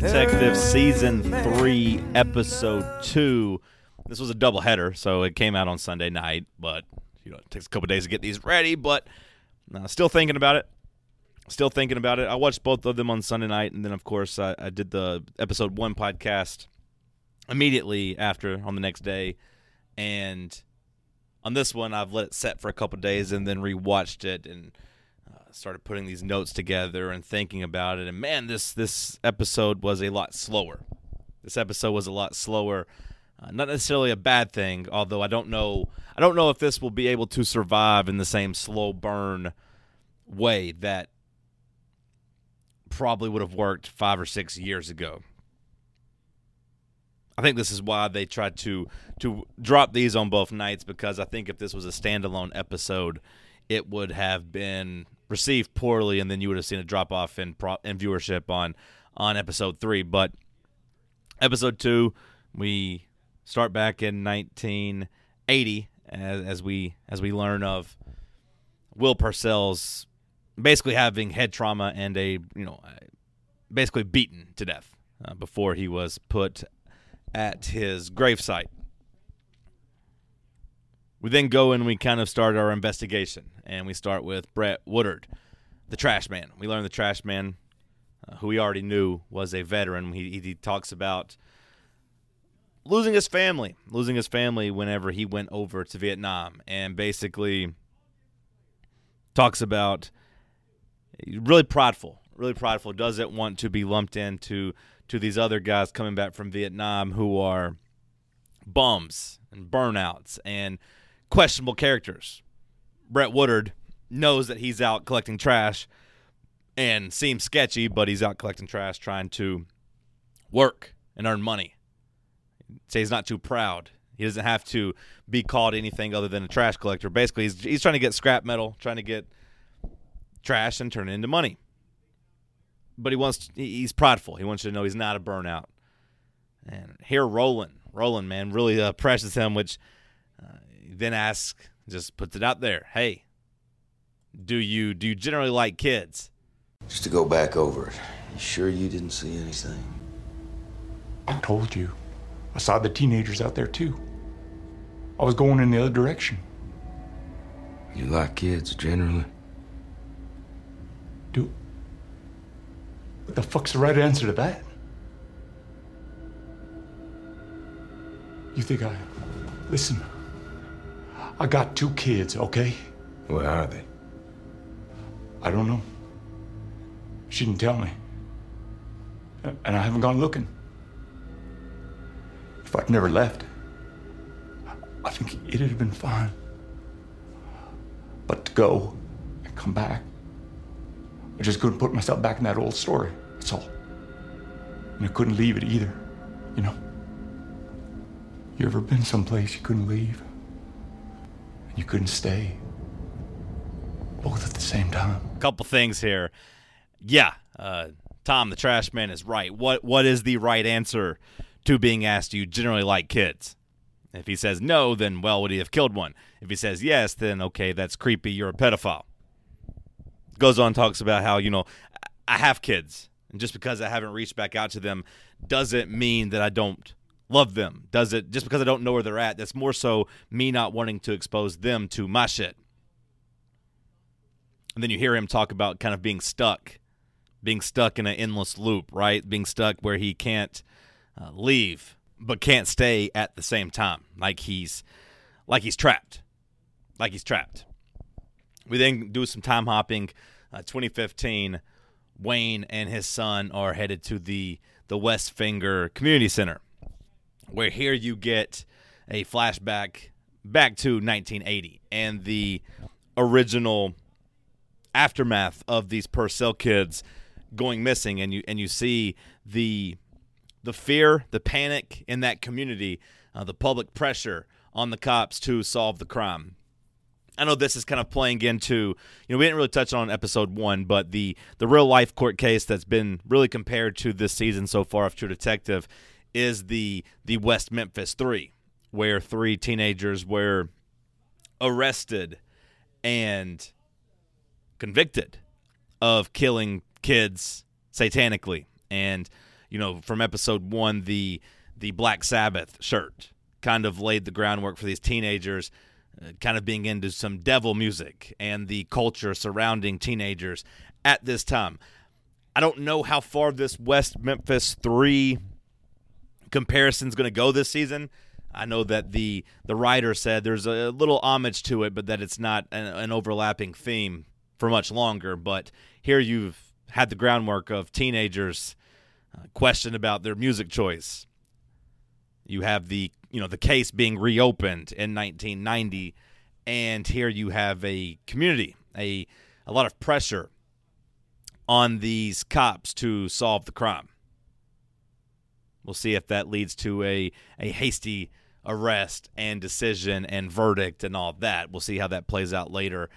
Detective Season 3, Episode 2. This was a double header, so it came out on Sunday night, but you know, it takes a couple days to get these ready, but uh, still thinking about it. Still thinking about it. I watched both of them on Sunday night, and then, of course, I, I did the Episode 1 podcast immediately after on the next day. And on this one, I've let it set for a couple days and then rewatched it and started putting these notes together and thinking about it. And man, this this episode was a lot slower. This episode was a lot slower. Uh, not necessarily a bad thing, although I don't know. I don't know if this will be able to survive in the same slow burn way that probably would have worked five or six years ago. I think this is why they tried to to drop these on both nights because I think if this was a standalone episode, it would have been received poorly, and then you would have seen a drop off in pro- in viewership on on episode three. But episode two, we start back in 1980 as, as we as we learn of Will Purcell's basically having head trauma and a you know basically beaten to death uh, before he was put at his gravesite. We then go and we kind of start our investigation, and we start with Brett Woodard, the trash man. We learn the trash man, uh, who we already knew was a veteran. He, he talks about losing his family, losing his family whenever he went over to Vietnam, and basically talks about really prideful, really prideful. Doesn't want to be lumped into to these other guys coming back from Vietnam who are bums and burnouts and questionable characters. Brett Woodard knows that he's out collecting trash and seems sketchy, but he's out collecting trash trying to work and earn money. Say he's not too proud. He doesn't have to be called anything other than a trash collector. Basically, he's, he's trying to get scrap metal, trying to get trash and turn it into money. But he wants he's prideful. He wants you to know he's not a burnout. And here, Roland, Roland, man, really uh, presses him, which uh, then ask, just puts it out there. Hey, do you do you generally like kids? Just to go back over it. You sure you didn't see anything? I told you. I saw the teenagers out there too. I was going in the other direction. You like kids generally? Do. What the fuck's the right answer to that? You think I. Listen. I got two kids, okay? Where are they? I don't know. She didn't tell me. And I haven't gone looking. If I'd never left, I think it'd have been fine. But to go and come back, I just couldn't put myself back in that old story. That's all. And I couldn't leave it either, you know? You ever been someplace you couldn't leave? You couldn't stay? Both at the same time. Couple things here. Yeah, uh, Tom, the trash man, is right. What What is the right answer to being asked? Do you generally like kids? If he says no, then well, would he have killed one? If he says yes, then okay, that's creepy. You're a pedophile. Goes on, talks about how you know I have kids, and just because I haven't reached back out to them doesn't mean that I don't love them. Does it? Just because I don't know where they're at, that's more so me not wanting to expose them to my shit. And then you hear him talk about kind of being stuck, being stuck in an endless loop, right? Being stuck where he can't uh, leave but can't stay at the same time, like he's like he's trapped, like he's trapped. We then do some time hopping. Uh, 2015, Wayne and his son are headed to the the West Finger Community Center, where here you get a flashback back to 1980 and the original aftermath of these Purcell kids going missing, and you and you see the the fear, the panic in that community, uh, the public pressure on the cops to solve the crime. I know this is kind of playing into, you know, we didn't really touch on episode one, but the the real life court case that's been really compared to this season so far of True Detective is the the West Memphis Three, where three teenagers were arrested and convicted of killing kids satanically and you know, from episode one, the the Black Sabbath shirt kind of laid the groundwork for these teenagers uh, kind of being into some devil music and the culture surrounding teenagers at this time. I don't know how far this West Memphis 3 comparison is going to go this season. I know that the the writer said there's a little homage to it, but that it's not an, an overlapping theme for much longer. But here you've had the groundwork of teenagers uh, question about their music choice. You have the you know the case being reopened in 1990, and here you have a community, a a lot of pressure on these cops to solve the crime. We'll see if that leads to a a hasty arrest and decision and verdict and all that. We'll see how that plays out later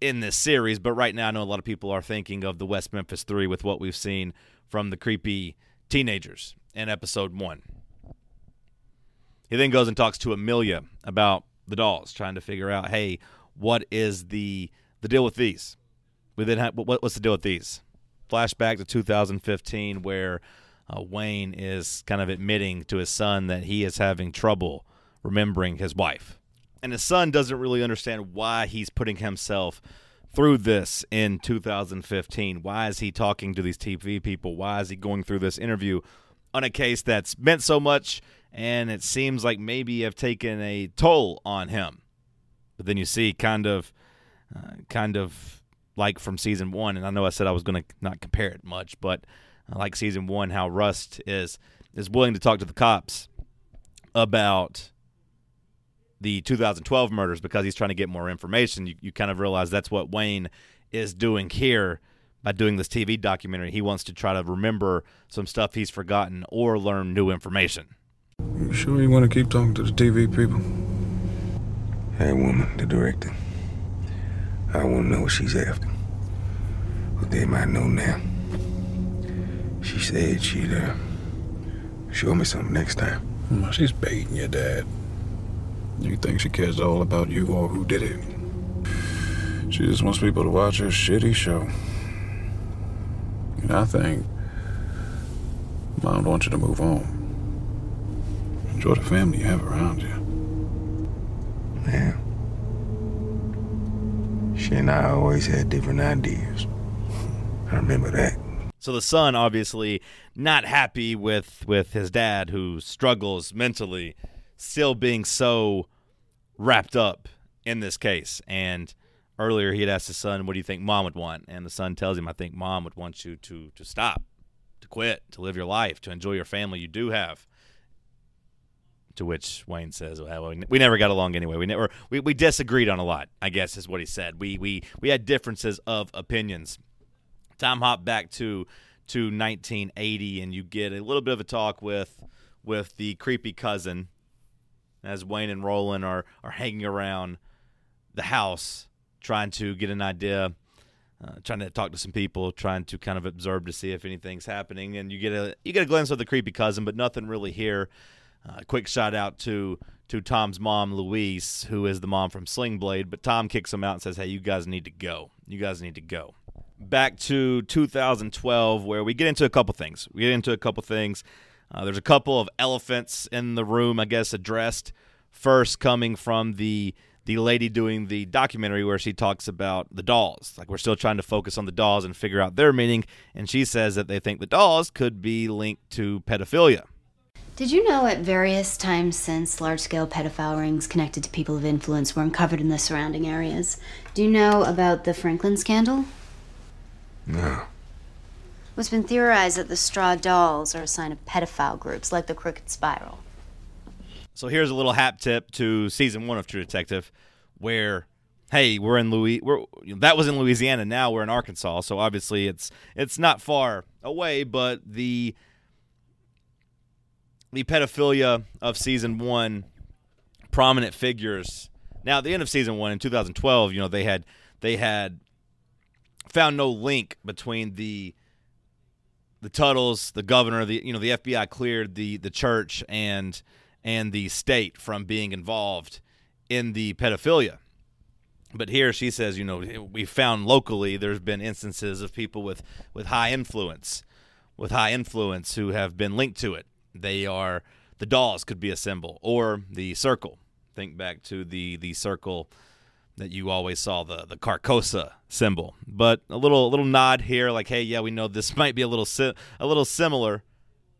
in this series. But right now, I know a lot of people are thinking of the West Memphis Three with what we've seen from the creepy teenagers in episode one. He then goes and talks to Amelia about the dolls, trying to figure out, hey, what is the the deal with these? We then have, what, what's the deal with these? Flashback to 2015, where uh, Wayne is kind of admitting to his son that he is having trouble remembering his wife, and his son doesn't really understand why he's putting himself through this in 2015. Why is he talking to these TV people? Why is he going through this interview on a case that's meant so much and it seems like maybe have taken a toll on him. But then you see kind of, uh, kind of like from season one, and I know I said I was going to not compare it much, but like season one, how Rust is is willing to talk to the cops about the 2012 murders because he's trying to get more information. You, you kind of realize that's what Wayne is doing here by doing this TV documentary. He wants to try to remember some stuff he's forgotten or learn new information. You sure you want to keep talking to the TV people? That woman, the director. I want to know what she's after. But they might know now. She said she'd uh, show me something next time. Well, she's baiting your dad. You think she cares all about you or who did it? She just wants people to watch her shitty show. And I think Mom wants you to move on. Enjoy the family you have around you. Yeah. She and I always had different ideas. I remember that. So the son obviously not happy with with his dad who struggles mentally still being so wrapped up in this case and earlier he had asked his son what do you think mom would want and the son tells him I think mom would want you to to stop to quit to live your life to enjoy your family you do have to which Wayne says, well, "We never got along anyway. We never we, we disagreed on a lot. I guess is what he said. We we we had differences of opinions." Time hop back to to 1980, and you get a little bit of a talk with with the creepy cousin as Wayne and Roland are are hanging around the house trying to get an idea. Uh, trying to talk to some people, trying to kind of observe to see if anything's happening, and you get a you get a glimpse of the creepy cousin, but nothing really here. Uh, quick shout out to to Tom's mom, Louise, who is the mom from Sling Blade. But Tom kicks him out and says, "Hey, you guys need to go. You guys need to go." Back to 2012, where we get into a couple things. We get into a couple things. Uh, there's a couple of elephants in the room, I guess, addressed. First, coming from the the lady doing the documentary where she talks about the dolls. Like we're still trying to focus on the dolls and figure out their meaning. And she says that they think the dolls could be linked to pedophilia. Did you know at various times since large scale pedophile rings connected to people of influence were uncovered in the surrounding areas? Do you know about the Franklin scandal? No. It's been theorized that the straw dolls are a sign of pedophile groups like the Crooked Spiral. So here's a little hat tip to season one of True Detective, where hey, we're in Louis, we're that was in Louisiana. Now we're in Arkansas, so obviously it's it's not far away, but the the pedophilia of season one, prominent figures. Now, at the end of season one in 2012, you know they had they had found no link between the the Tuttles, the governor, the you know the FBI cleared the the church and and the state from being involved in the pedophilia. But here she says, you know, we found locally there's been instances of people with with high influence with high influence who have been linked to it. They are the dolls could be a symbol or the circle. Think back to the the circle that you always saw the the Carcosa symbol. But a little a little nod here like hey, yeah, we know this might be a little si- a little similar.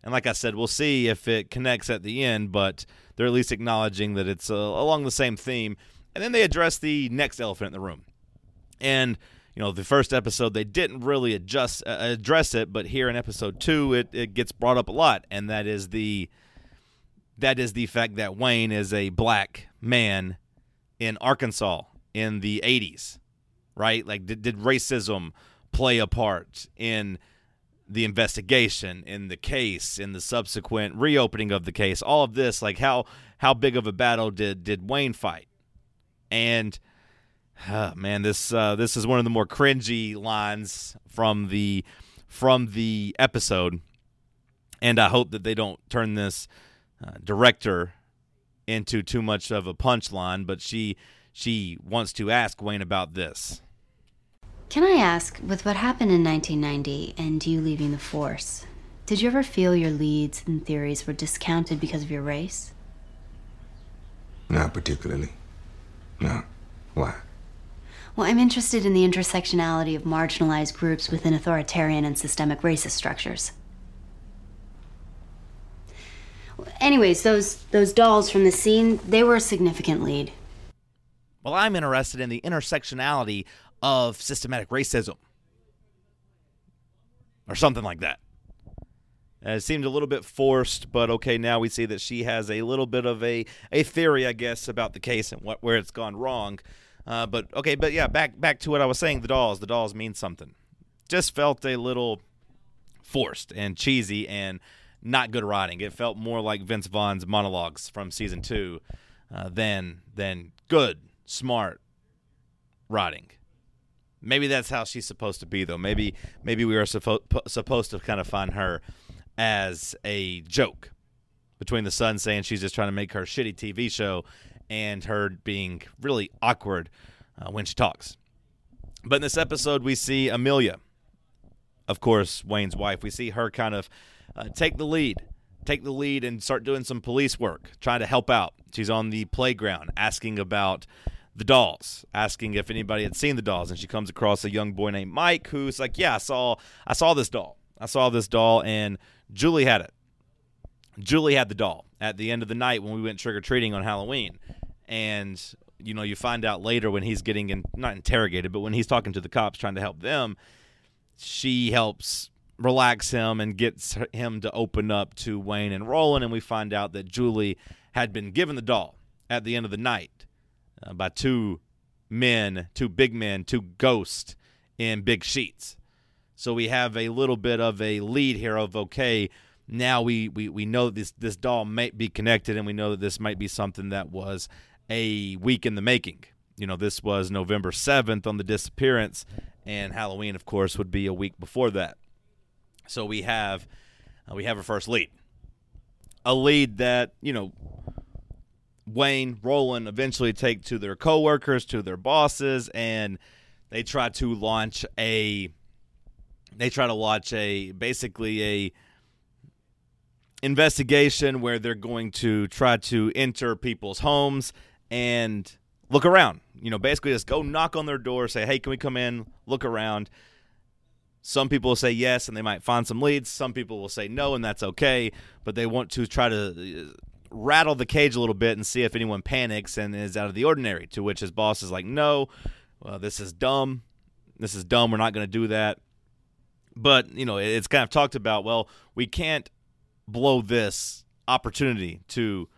And like I said, we'll see if it connects at the end, but they're at least acknowledging that it's uh, along the same theme. And then they address the next elephant in the room. And you know, the first episode they didn't really adjust uh, address it, but here in episode 2 it it gets brought up a lot and that is the that is the fact that Wayne is a black man in Arkansas in the 80s, right? Like, did, did racism play a part in the investigation, in the case, in the subsequent reopening of the case? All of this, like, how how big of a battle did did Wayne fight? And uh, man, this uh, this is one of the more cringy lines from the from the episode, and I hope that they don't turn this uh, director into too much of a punchline, but she she wants to ask Wayne about this. Can I ask, with what happened in 1990 and you leaving the force, did you ever feel your leads and theories were discounted because of your race? Not particularly. No. Why? Well, I'm interested in the intersectionality of marginalized groups within authoritarian and systemic racist structures. Anyways, those those dolls from the scene, they were a significant lead. Well, I'm interested in the intersectionality of systematic racism. Or something like that. it seemed a little bit forced, but okay, now we see that she has a little bit of a, a theory, I guess, about the case and what where it's gone wrong. Uh, but okay, but yeah, back back to what I was saying. The dolls, the dolls mean something. Just felt a little forced and cheesy and not good writing. It felt more like Vince Vaughn's monologues from season two uh, than than good, smart rotting. Maybe that's how she's supposed to be, though. Maybe maybe we are suppo- supposed to kind of find her as a joke between the son saying she's just trying to make her shitty TV show and her being really awkward uh, when she talks. But in this episode, we see Amelia, of course, Wayne's wife. We see her kind of uh, take the lead, take the lead and start doing some police work, trying to help out. She's on the playground asking about the dolls, asking if anybody had seen the dolls, and she comes across a young boy named Mike who's like, "Yeah, I saw, I saw this doll. I saw this doll, and Julie had it. Julie had the doll at the end of the night when we went trick or treating on Halloween, and." You know, you find out later when he's getting in, not interrogated, but when he's talking to the cops trying to help them, she helps relax him and gets him to open up to Wayne and Roland. And we find out that Julie had been given the doll at the end of the night uh, by two men, two big men, two ghosts in big sheets. So we have a little bit of a lead here of okay, now we, we, we know this this doll might be connected and we know that this might be something that was a week in the making. You know, this was November 7th on the disappearance, and Halloween, of course, would be a week before that. So we have uh, we have a first lead, a lead that you know Wayne, Roland eventually take to their coworkers, to their bosses, and they try to launch a they try to launch a basically a investigation where they're going to try to enter people's homes and look around. You know, basically just go knock on their door, say, "Hey, can we come in? Look around." Some people will say yes and they might find some leads. Some people will say no and that's okay, but they want to try to rattle the cage a little bit and see if anyone panics and is out of the ordinary. To which his boss is like, no, well, this is dumb. This is dumb. We're not going to do that. But, you know, it's kind of talked about, well, we can't blow this opportunity to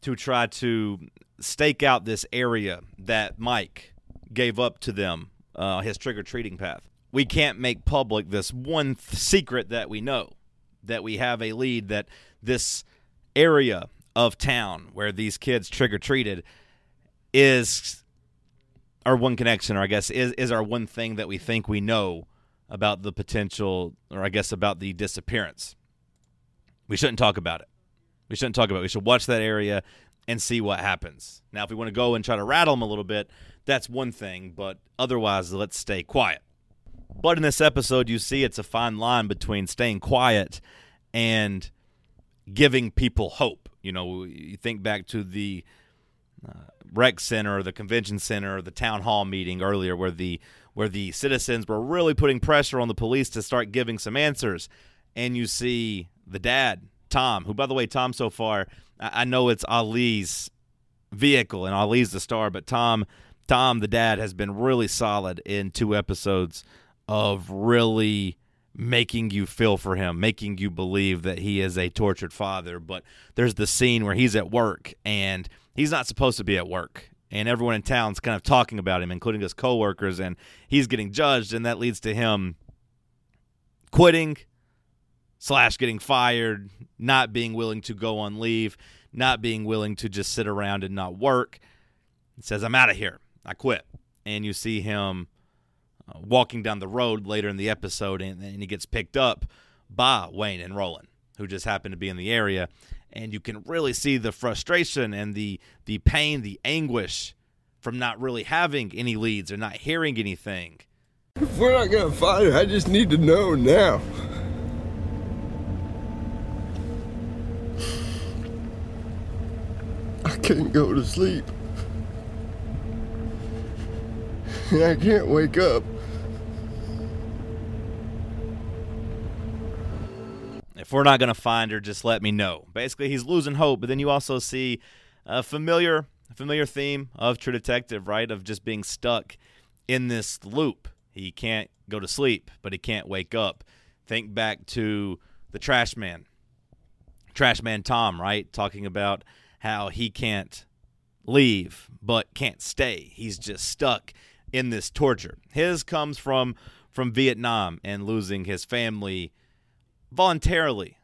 to try to stake out this area that Mike gave up to them, uh, his trick or treating path we can't make public this one th- secret that we know that we have a lead that this area of town where these kids trick or treated is our one connection, or I guess is is our one thing that we think we know about the potential, or I guess about the disappearance. We shouldn't talk about it. We shouldn't talk about it. We should watch that area and see what happens. Now, if we want to go and try to rattle them a little bit, that's one thing, but otherwise, let's stay quiet. But in this episode, you see it's a fine line between staying quiet and giving people hope. You know, you think back to the uh, rec center, or the convention center, or the town hall meeting earlier, where the where the citizens were really putting pressure on the police to start giving some answers, and you see the dad, Tom, who by the way, Tom so far, I, I know it's Ali's vehicle and Ali's the star, but Tom, Tom the dad has been really solid in two episodes of really making you feel for him, making you believe that he is a tortured father. But there's the scene where he's at work and he's not supposed to be at work. And everyone in town's kind of talking about him, including his coworkers, and he's getting judged, and that leads to him quitting slash getting fired, not being willing to go on leave, not being willing to just sit around and not work. He says, I'm out of here. I quit. And you see him walking down the road later in the episode, and, and he gets picked up by Wayne and Roland, who just happen to be in the area. And you can really see the frustration and the the pain, the anguish from not really having any leads or not hearing anything. If we're not gonna find her, I just need to know now. I can't go to sleep. I can't wake up. If we're not going to find her, just let me know. Basically, he's losing hope, but then you also see a familiar, familiar theme of True Detective, right? Of just being stuck in this loop. He can't go to sleep, but he can't wake up. Think back to the Trash Man, Trash Man Tom, right? Talking about how he can't leave but can't stay. He's just stuck in this torture. His comes from from Vietnam and losing his family voluntarily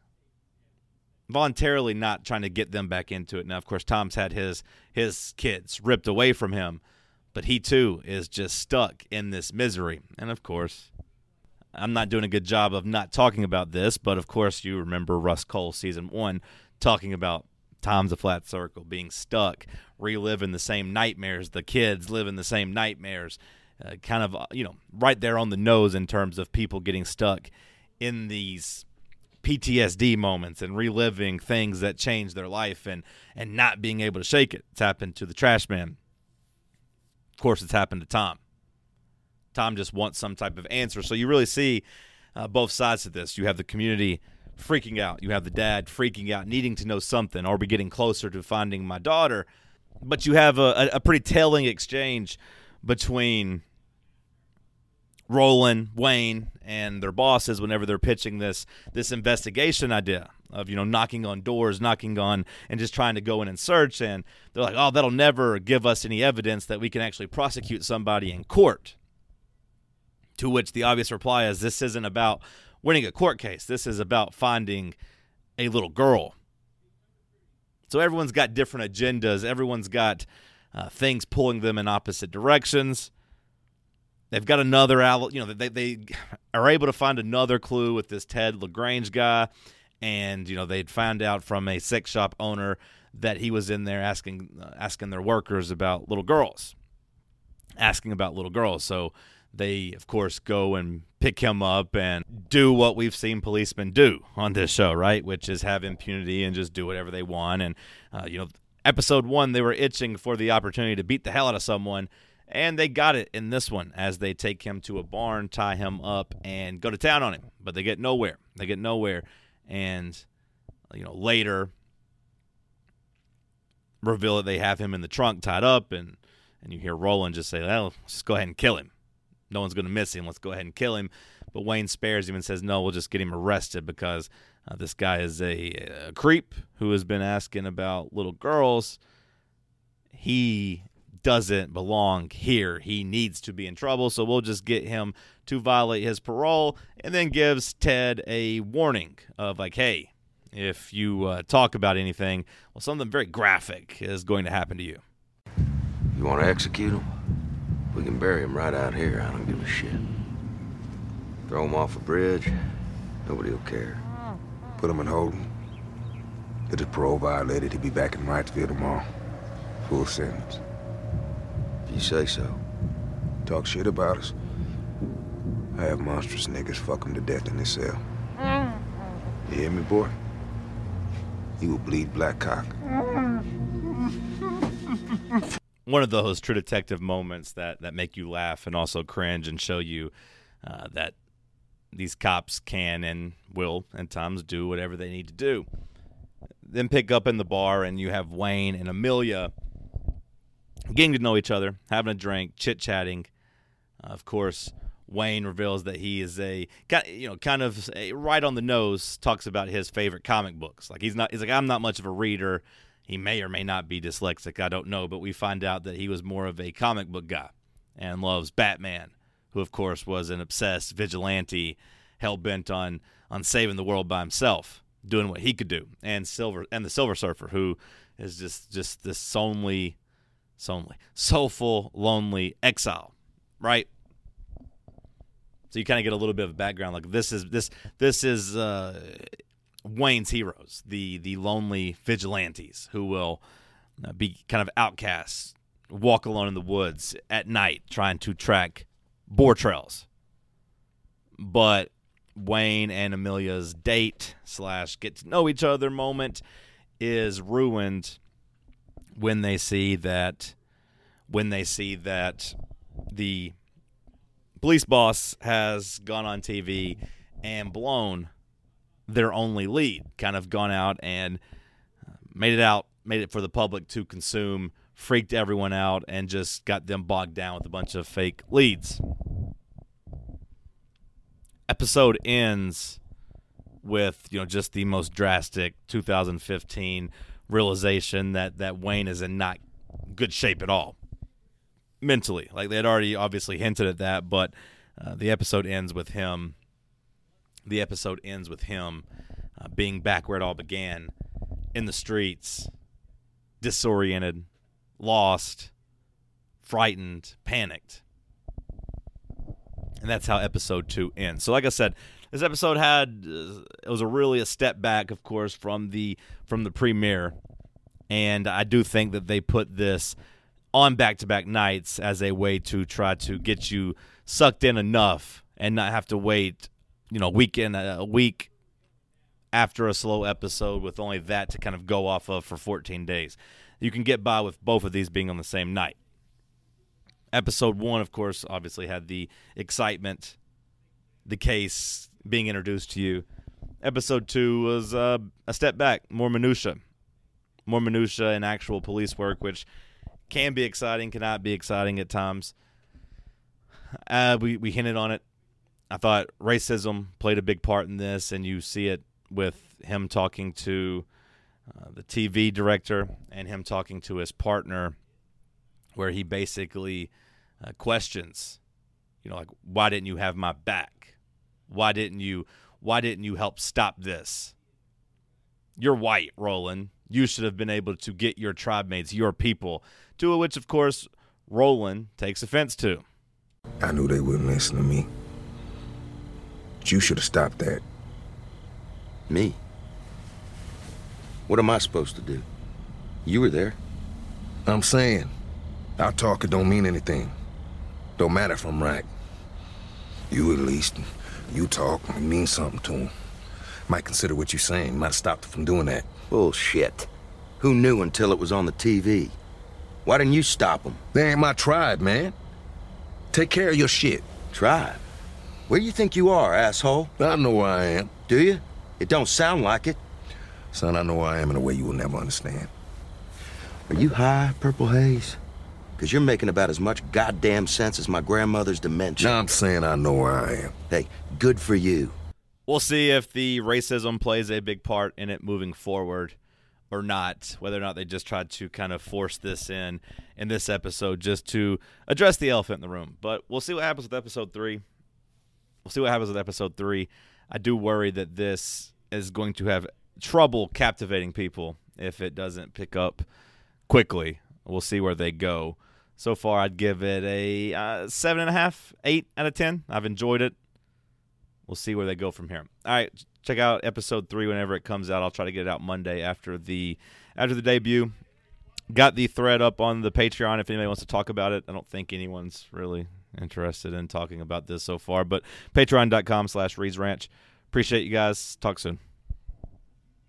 voluntarily not trying to get them back into it. Now, of course, Tom's had his his kids ripped away from him, but he too is just stuck in this misery. And of course, I'm not doing a good job of not talking about this, but of course, you remember Rust Cohle season one talking about Tom's a flat circle, being stuck, reliving the same nightmares. The kids living the same nightmares. Uh, kind of, uh, you know, right there on the nose in terms of people getting stuck in these PTSD moments and reliving things that changed their life and and not being able to shake it. It's happened to the trash man. Of course, it's happened to Tom. Tom just wants some type of answer. So you really see uh, both sides of this. You have the community freaking out. You have the dad freaking out, needing to know something. Are we getting closer to finding my daughter? But you have a, a pretty telling exchange between Roland, Wayne, and their bosses whenever they're pitching this this investigation idea of you know knocking on doors, knocking on, and just trying to go in and search. And they're like, "Oh, that'll never give us any evidence that we can actually prosecute somebody in court." To which the obvious reply is, "This isn't about winning a court case. This is about finding a little girl." So everyone's got different agendas. Everyone's got uh, things pulling them in opposite directions. They've got another you know, they they are able to find another clue with this Ted LaGrange guy, and you know they'd found out from a sex shop owner that he was in there asking uh, asking their workers about little girls, asking about little girls. So they of course go and pick him up and do what we've seen policemen do on this show, right? Which is have impunity and just do whatever they want. And uh, you know, episode one they were itching for the opportunity to beat the hell out of someone and they got it in this one as they take him to a barn, tie him up, and go to town on him. But they get nowhere. They get nowhere. And, you know, later reveal that they have him in the trunk tied up. And, and you hear Roland just say, well, let's just go ahead and kill him. No one's going to miss him. Let's go ahead and kill him. But Wayne spares him and says, no, we'll just get him arrested because uh, this guy is a, a creep who has been asking about little girls. He doesn't belong here. He needs to be in trouble, so we'll just get him to violate his parole and then gives Ted a warning of like, hey, if you uh, talk about anything, well, something very graphic is going to happen to you. You want to execute him? We can bury him right out here. I don't give a shit. Throw him off a bridge. Nobody will care. Put him in holding. If his parole violated, he'll be back in Wrightsville tomorrow. Full sentence. You say so. Talk shit about us. I have monstrous niggas fuck 'em to death in this cell. You hear me, boy? You will bleed black cock. one of those true detective moments that that make you laugh and also cringe and show you uh, that these cops can and will at times do whatever they need to do. Then pick up in the bar and you have Wayne and Amelia getting to know each other, having a drink, chit chatting. Uh, of course, Wayne reveals that he is a you know kind of a, right on the nose talks about his favorite comic books. Like he's not he's like I'm not much of a reader. He may or may not be dyslexic, I don't know, but we find out that he was more of a comic book guy and loves Batman, who of course was an obsessed vigilante hell bent on on saving the world by himself, doing what he could do. And Silver and the Silver Surfer, who is just just this lonely, lonely, soulful, lonely exile, right? So you kind of get a little bit of background. Like this is this this is uh, Wayne's heroes, the the lonely vigilantes who will uh, be kind of outcasts, walk alone in the woods at night trying to track boar trails. But Wayne and Amelia's date slash get to know each other moment is ruined when they see that when they see that the police boss has gone on TV and blown their only lead, kind of gone out and uh, made it out, made it for the public to consume, freaked everyone out, and just got them bogged down with a bunch of fake leads. Episode ends with you know just the most drastic 2015 realization that that Wayne is in not good shape at all mentally. Like they had already obviously hinted at that, but uh, the episode ends with him the episode ends with him uh, being back where it all began in the streets, disoriented, lost, frightened, panicked. And that's how episode two ends. So, like I said, this episode had uh, it was a really a step back, of course, from the from the premiere, and I do think that they put this on back to back nights as a way to try to get you sucked in enough and not have to wait you know, weekend a week after a slow episode with only that to kind of go off of for 14 days. You can get by with both of these being on the same night. Episode one, of course, obviously had the excitement, the case being introduced to you. Episode two was uh, a step back, more minutia, more minutia and actual police work, which can be exciting, cannot be exciting at times. Uh, we we hinted on it I thought racism played a big part in this, and you see it with him talking to uh, the TV director and him talking to his partner, where he basically uh, questions, you know, like, why didn't you have my back? Why didn't you? Why didn't you help stop this? You're white, Roland. You should have been able to get your tribe mates, your people, to which, of course, Roland takes offense to. I knew they wouldn't listen to me. But you should have stopped that. Me? What am I supposed to do? You were there. I'm saying, our talk it don't mean anything. Don't matter if I'm right. You at least, you talk, it means something to him. Might consider what you're saying, might have stopped him from doing that. Bullshit. Who knew until it was on the TV? Why didn't you stop him? They ain't my tribe, man. Take care of your shit. Tribe? Where you think you are, asshole? I know where I am. Do you? It don't sound like it. Son, I know where I am in a way you will never understand. Are you high, Purple Haze? Because you're making about as much goddamn sense as my grandmother's dementia. Now I'm saying I know where I am. Hey, good for you. We'll see if the racism plays a big part in it moving forward or not, whether or not they just tried to kind of force this in in this episode just to address the elephant in the room. But we'll see what happens with episode three. We'll see what happens with episode three. I do worry that this is going to have trouble captivating people if it doesn't pick up quickly. We'll see where they go. So far, I'd give it a uh, seven and a half, eight out of ten. I've enjoyed it. We'll see where they go from here. All right, check out episode three whenever it comes out. I'll try to get it out Monday after the after the debut. Got the thread up on the Patreon if anybody wants to talk about it. I don't think anyone's really interested in talking about this so far. But patreon.com slash Reed's Ranch. Appreciate you guys. Talk soon.